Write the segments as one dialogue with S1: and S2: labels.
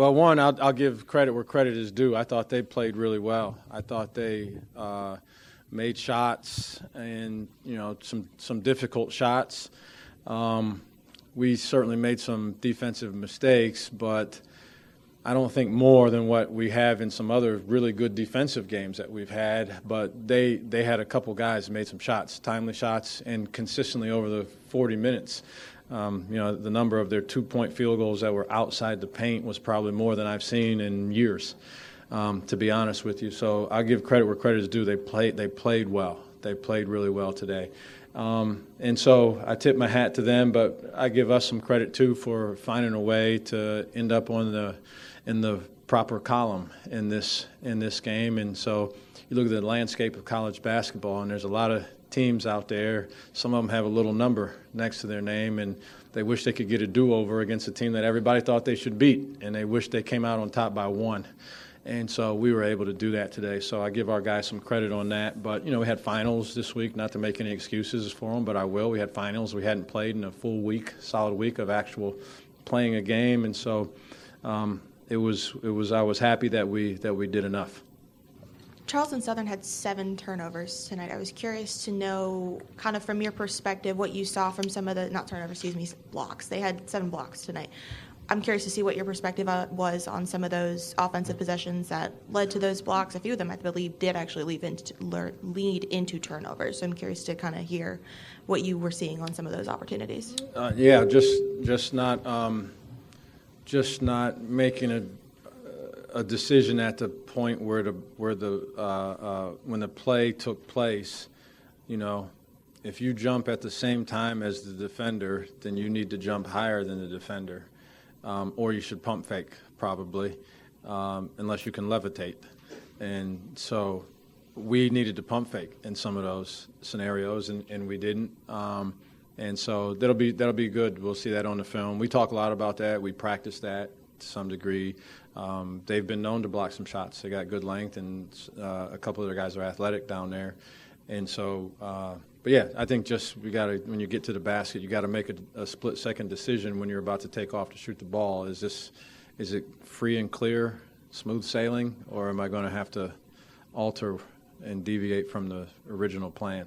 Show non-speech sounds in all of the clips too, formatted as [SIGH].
S1: Well, one, I'll, I'll, give credit where credit is due. I thought they played really well. I thought they uh, made shots and you know some some difficult shots. Um, we certainly made some defensive mistakes, but I don't think more than what we have in some other really good defensive games that we've had. But they they had a couple guys made some shots, timely shots, and consistently over the 40 minutes. Um, you know, the number of their two-point field goals that were outside the paint was probably more than I've seen in years um, to be honest with you. So I give credit where credit is due. They played, they played well. They played really well today. Um, and so I tip my hat to them, but I give us some credit too for finding a way to end up on the in the proper column in this in this game. And so you look at the landscape of college basketball, and there's a lot of teams out there. Some of them have a little number next to their name, and they wish they could get a do-over against a team that everybody thought they should beat, and they wish they came out on top by one. And so we were able to do that today. So I give our guys some credit on that. But, you know, we had finals this week, not to make any excuses for them, but I will. We had finals. We hadn't played in a full week, solid week of actual playing a game. And so um, it was, it was, I was happy that we, that we did enough.
S2: Charleston Southern had seven turnovers tonight. I was curious to know, kind of from your perspective, what you saw from some of the, not turnovers, excuse me, blocks. They had seven blocks tonight. I'm curious to see what your perspective uh, was on some of those offensive possessions that led to those blocks. A few of them, I believe, did actually lead into, lead into turnovers. So I'm curious to kind of hear what you were seeing on some of those opportunities.
S1: Uh, yeah, just just not um, just not making a a decision at the point where the where the uh, uh, when the play took place. You know, if you jump at the same time as the defender, then you need to jump higher than the defender um, or you should pump fake probably, um, unless you can levitate. And so we needed to pump fake in some of those scenarios, and, and we didn't. Um, and so that'll be that'll be good. We'll see that on the film. We talk a lot about that. We practice that to some degree. Um, they've been known to block some shots. They got good length, and uh, a couple of their guys are athletic down there. And so uh, but yeah, I think just we got to when you get to the basket, you got to make a, a, split second decision when you're about to take off to shoot the ball. Is this is it free and clear, smooth sailing, or am I going to have to alter and deviate from the original plan?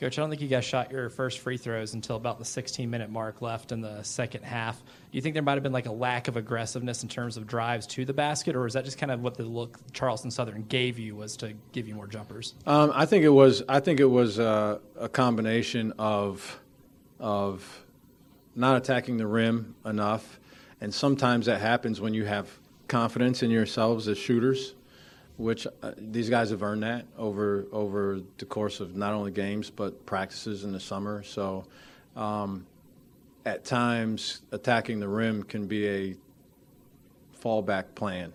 S3: Coach, I don't think you guys shot your first free throws until about the 16 minute mark left in the second half. Do you think there might have been like a lack of aggressiveness in terms of drives to the basket, or is that just kind of what the look Charleston Southern gave you was to give you more jumpers?
S1: Um, I think it was. I think it was uh, a combination of of not attacking the rim enough, and sometimes that happens when you have confidence in yourselves as shooters which uh, these guys have earned that over over the course of not only games but practices in the summer. So, um, at times, attacking the rim can be a fallback plan.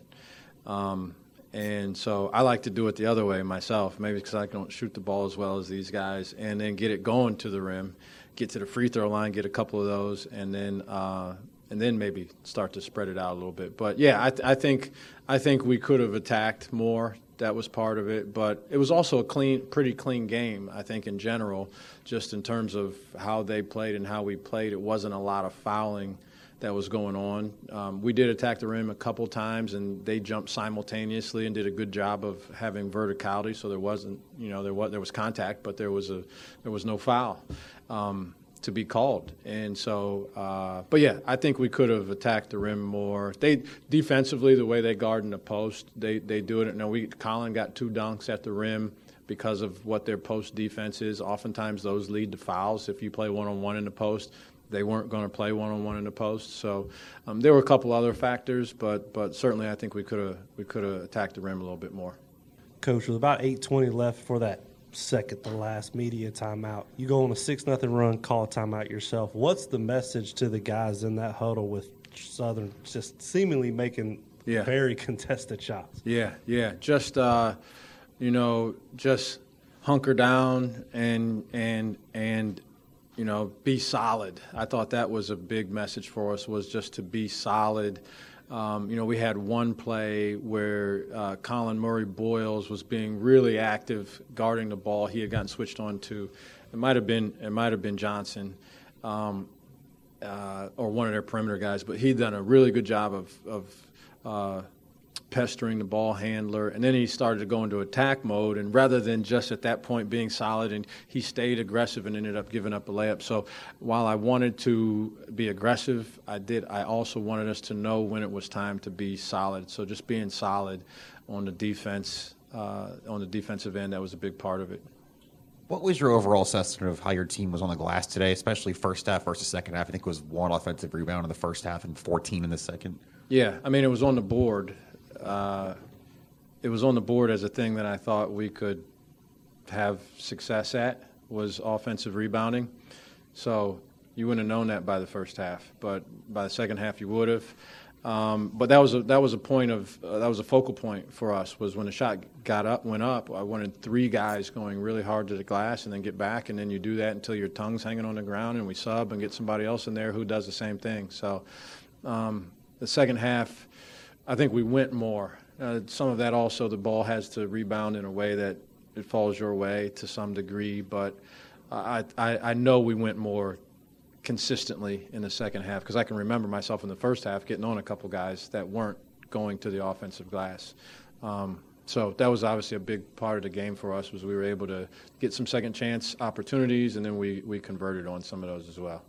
S1: Um, and so I like to do it the other way myself, maybe because I don't shoot the ball as well as these guys, and then get it going to the rim, get to the free throw line, get a couple of those, and then uh, and then maybe start to spread it out a little bit. But yeah, I, th- I think I think we could have attacked more. That was part of it, but it was also a clean, pretty clean game. I think in general, just in terms of how they played and how we played, it wasn't a lot of fouling that was going on. Um, we did attack the rim a couple times, and they jumped simultaneously and did a good job of having verticality. So there wasn't, you know, there was there was contact, but there was a there was no foul. Um, to be called. And so, uh, but yeah, I think we could have attacked the rim more. They defensively, the way they guard in the post, they they do it. Now we Collin got two dunks at the rim because of what their post defense is. Oftentimes those lead to fouls if you play one on one in the post. They weren't going to play one on one in the post, so um, there were a couple other factors, but but certainly I think we could have we could have attacked the rim a little bit more.
S4: Coach, with about eight twenty left for that second to last media timeout. You go on a six nothing run, call a timeout yourself. What's the message to the guys in that huddle with Southern just seemingly making yeah. very contested shots?
S1: Yeah, yeah. Just uh, you know, just hunker down and and and you know, be solid. I thought that was a big message for us was just to be solid. Um, you know, we had one play where uh, Collin Murray-Boyles was being really active guarding the ball. He had gotten switched on to, it might have been, it might have been Johnson, um, uh, or one of their perimeter guys, but he'd done a really good job of, of uh, pestering the ball handler, and then he started to go into attack mode. And rather than just at that point being solid, and he stayed aggressive and ended up giving up a layup. So while I wanted to be aggressive, I did. I also wanted us to know when it was time to be solid. So just being solid on the defense, uh, on the defensive end, that was a big part of it.
S5: What was your overall assessment of how your team was on the glass today, especially first half versus second half? I think it was one offensive rebound in the first half and 14 in the second.
S1: Yeah, I mean, it was on the board. Uh, it was on the board as a thing that I thought we could have success at was offensive rebounding. So you wouldn't have known that by the first half, but by the second half you would have. Um, but that was a, that was a point of uh, that was a focal point for us was when the shot got up went up. I wanted three guys going really hard to the glass and then get back, and then you do that until your tongue's hanging on the ground, and we sub and get somebody else in there who does the same thing. So um, the second half, I think we went more. Uh, some of that also the ball has to rebound in a way that it falls your way to some degree, but I, I, I know we went more consistently in the second half because I can remember myself in the first half getting on a couple guys that weren't going to the offensive glass. Um, so that was obviously a big part of the game for us was we were able to get some second chance opportunities and then we, we converted on some of those as well.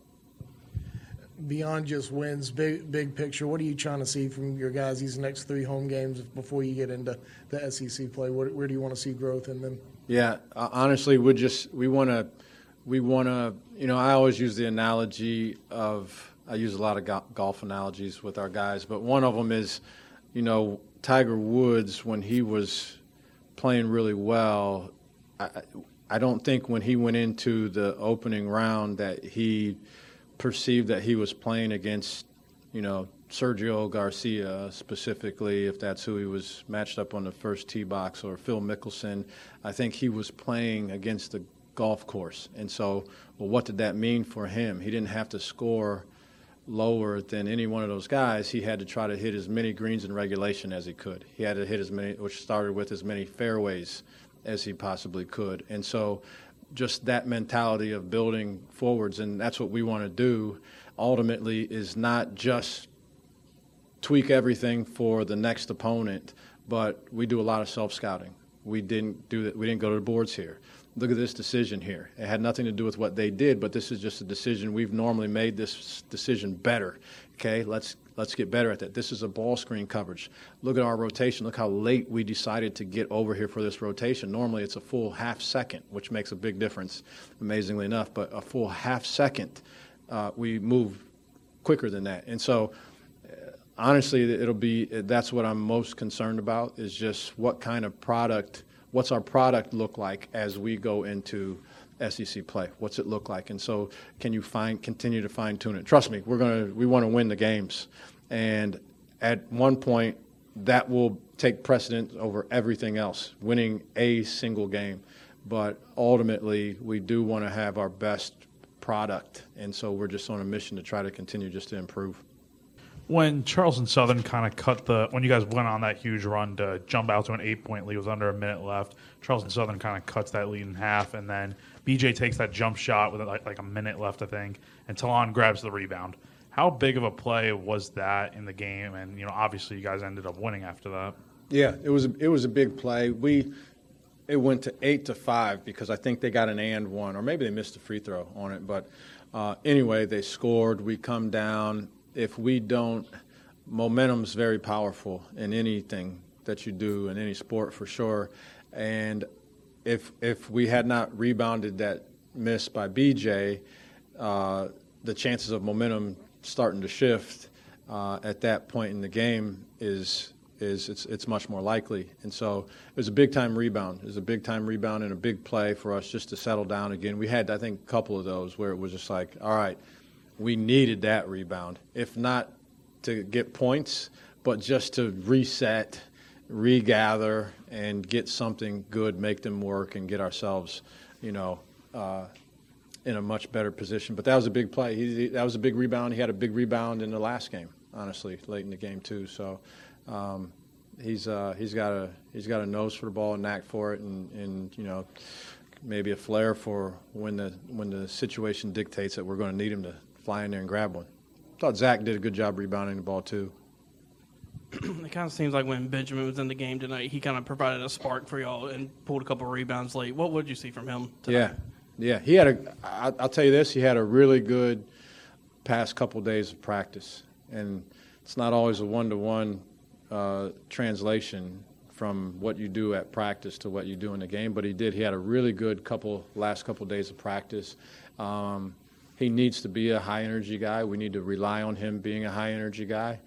S6: Beyond just wins, big big picture, what are you trying to see from your guys these next three home games before you get into the SEC play? Where, where do you want to see growth in them?
S1: Yeah, uh, honestly, we just we want to we want to you know I always use the analogy of I use a lot of go- golf analogies with our guys, but one of them is you know Tiger Woods when he was playing really well. I, I don't think when he went into the opening round that he perceived that he was playing against, you know, Sergio Garcia specifically, if that's who he was matched up on the first tee box, or Phil Mickelson. I think he was playing against the golf course. And so, well, what did that mean for him? He didn't have to score lower than any one of those guys. He had to try to hit as many greens in regulation as he could. He had to hit as many, which started with as many fairways as he possibly could. And so, just that mentality of building forwards, and that's what we want to do. Ultimately, is not just tweak everything for the next opponent, but we do a lot of self scouting. We didn't do that. We didn't go to the boards here. Look at this decision here. It had nothing to do with what they did, but this is just a decision we've normally made this decision better. Okay, let's let's get better at that. This is a ball screen coverage. Look at our rotation. Look how late we decided to get over here for this rotation. Normally it's a full half second, which makes a big difference, amazingly enough. But a full half second, uh, we move quicker than that. And so, uh, honestly, it'll be that's what I'm most concerned about is just what kind of product, what's our product look like as we go into SEC play? What's it look like? And so, can you find continue to fine tune it? Trust me, we're gonna we want to win the games, and at one point that will take precedence over everything else, winning a single game. But ultimately, we do want to have our best product, and so we're just on a mission to try to continue just to improve.
S7: When Charleston Southern kind of cut the, when you guys went on that huge run to jump out to an eight point lead, was under a minute left. Charleston Southern kind of cuts that lead in half, and then BJ takes that jump shot with like, like a minute left, I think, and Ta'Lon grabs the rebound. How big of a play was that in the game? And you know, obviously, you guys ended up winning after that.
S1: Yeah, it was a, it was a big play. We it went to eight to five because I think they got an and one, or maybe they missed a free throw on it. But uh, anyway, they scored. We come down. If we don't, momentum's very powerful in anything that you do in any sport for sure. And if if we had not rebounded that miss by BJ, uh, the chances of momentum starting to shift uh, at that point in the game is is it's it's much more likely. And so it was a big time rebound. It was a big time rebound and a big play for us just to settle down again. We had I think a couple of those where it was just like, all right, we needed that rebound, if not to get points, but just to reset, regather, and get something good, make them work, and get ourselves, you know. Uh, in a much better position, but that was a big play. He, that was a big rebound. He had a big rebound in the last game, honestly, late in the game too. So, um, he's uh, he's got a he's got a nose for the ball, a knack for it, and, and you know maybe a flair for when the when the situation dictates that we're going to need him to fly in there and grab one. Thought Zach did a good job rebounding the ball too. [CLEARS THROAT]
S8: it kind of seems like when Benjamin was in the game tonight, he kind of provided a spark for y'all and pulled a couple rebounds late. What would you see from him? Tonight?
S1: Yeah, yeah. He had a. I, I'll tell you this. He had a really good past couple days of practice, and it's not always a one-to-one uh, translation from what you do at practice to what you do in the game. But he did. He had a really good couple last couple days of practice. Um, he needs to be a high energy guy. We need to rely on him being a high energy guy.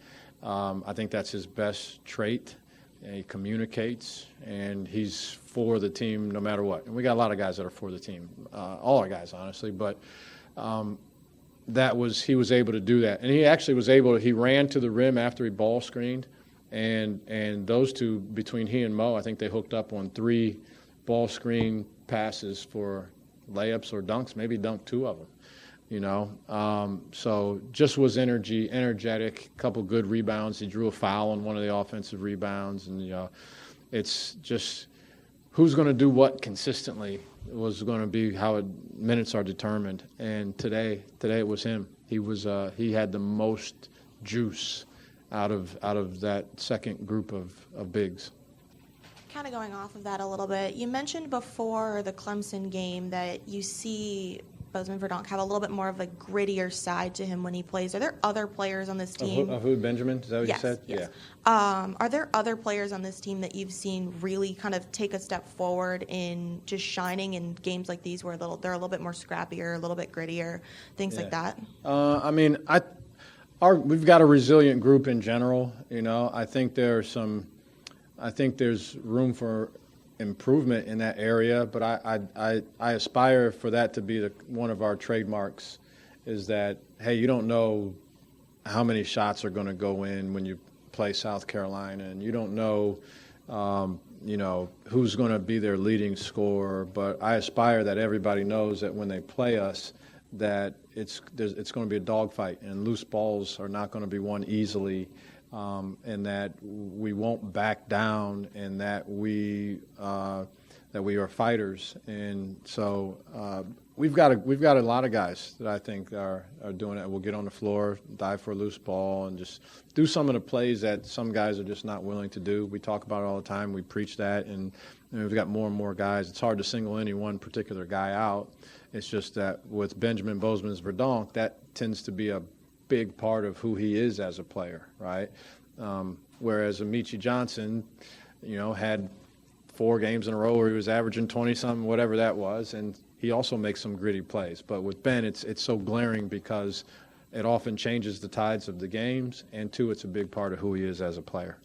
S1: Um, I think that's his best trait. He communicates, and he's for the team no matter what. And we got a lot of guys that are for the team, uh, all our guys, honestly. But um, that was he was able to do that, and he actually was able. to He ran to the rim after he ball screened, and and those two between he and Mo, I think they hooked up on three ball screen passes for layups or dunks, maybe dunked two of them you know. Um, so just was energy, energetic. Couple good rebounds. He drew a foul on one of the offensive rebounds, and you know, it's just who's going to do what consistently was going to be how it, minutes are determined. And today, today it was him. He was uh, he had the most juice out of out of that second group of, of bigs.
S2: Kind of going off of that a little bit, you mentioned before the Clemson game that you see Bosmans-Verdonk have a little bit more of a grittier side to him when he plays. Are there other players on this team?
S1: who, of who Benjamin? Is that what
S2: yes,
S1: you said?
S2: yes. Um, are there other players on this team that you've seen really kind of take a step forward in just shining in games like these, where a little, they're a little bit more scrappier, a little bit grittier, things like that?
S1: Uh, I mean, I, our, we've got a resilient group in general. You know, I think there are some, I think there's room for improvement in that area. But I, I, I, I aspire for that to be the, one of our trademarks, is that hey, you don't know how many shots are going to go in when you play South Carolina, and you don't know, um, you know, who's going to be their leading scorer. But I aspire that everybody knows that when they play us, that it's it's going to be a dogfight, and loose balls are not going to be won easily, um, and that we won't back down, and that we uh, that we are fighters, and so uh, we've got a we've got a lot of guys that I think are are doing it. We'll get on the floor, dive for a loose ball, and just do some of the plays that some guys are just not willing to do. We talk about it all the time. We preach that, and know, we've got more and more guys. It's hard to single any one particular guy out. It's just that with Benjamin Bosmans-Verdonk, that tends to be a big part of who he is as a player, right? Um, whereas Meechie Johnson, you know, had four games in a row where he was averaging 20 something, whatever that was, and he also makes some gritty plays. But with Ben, it's it's so glaring because it often changes the tides of the games, and two, it's a big part of who he is as a player.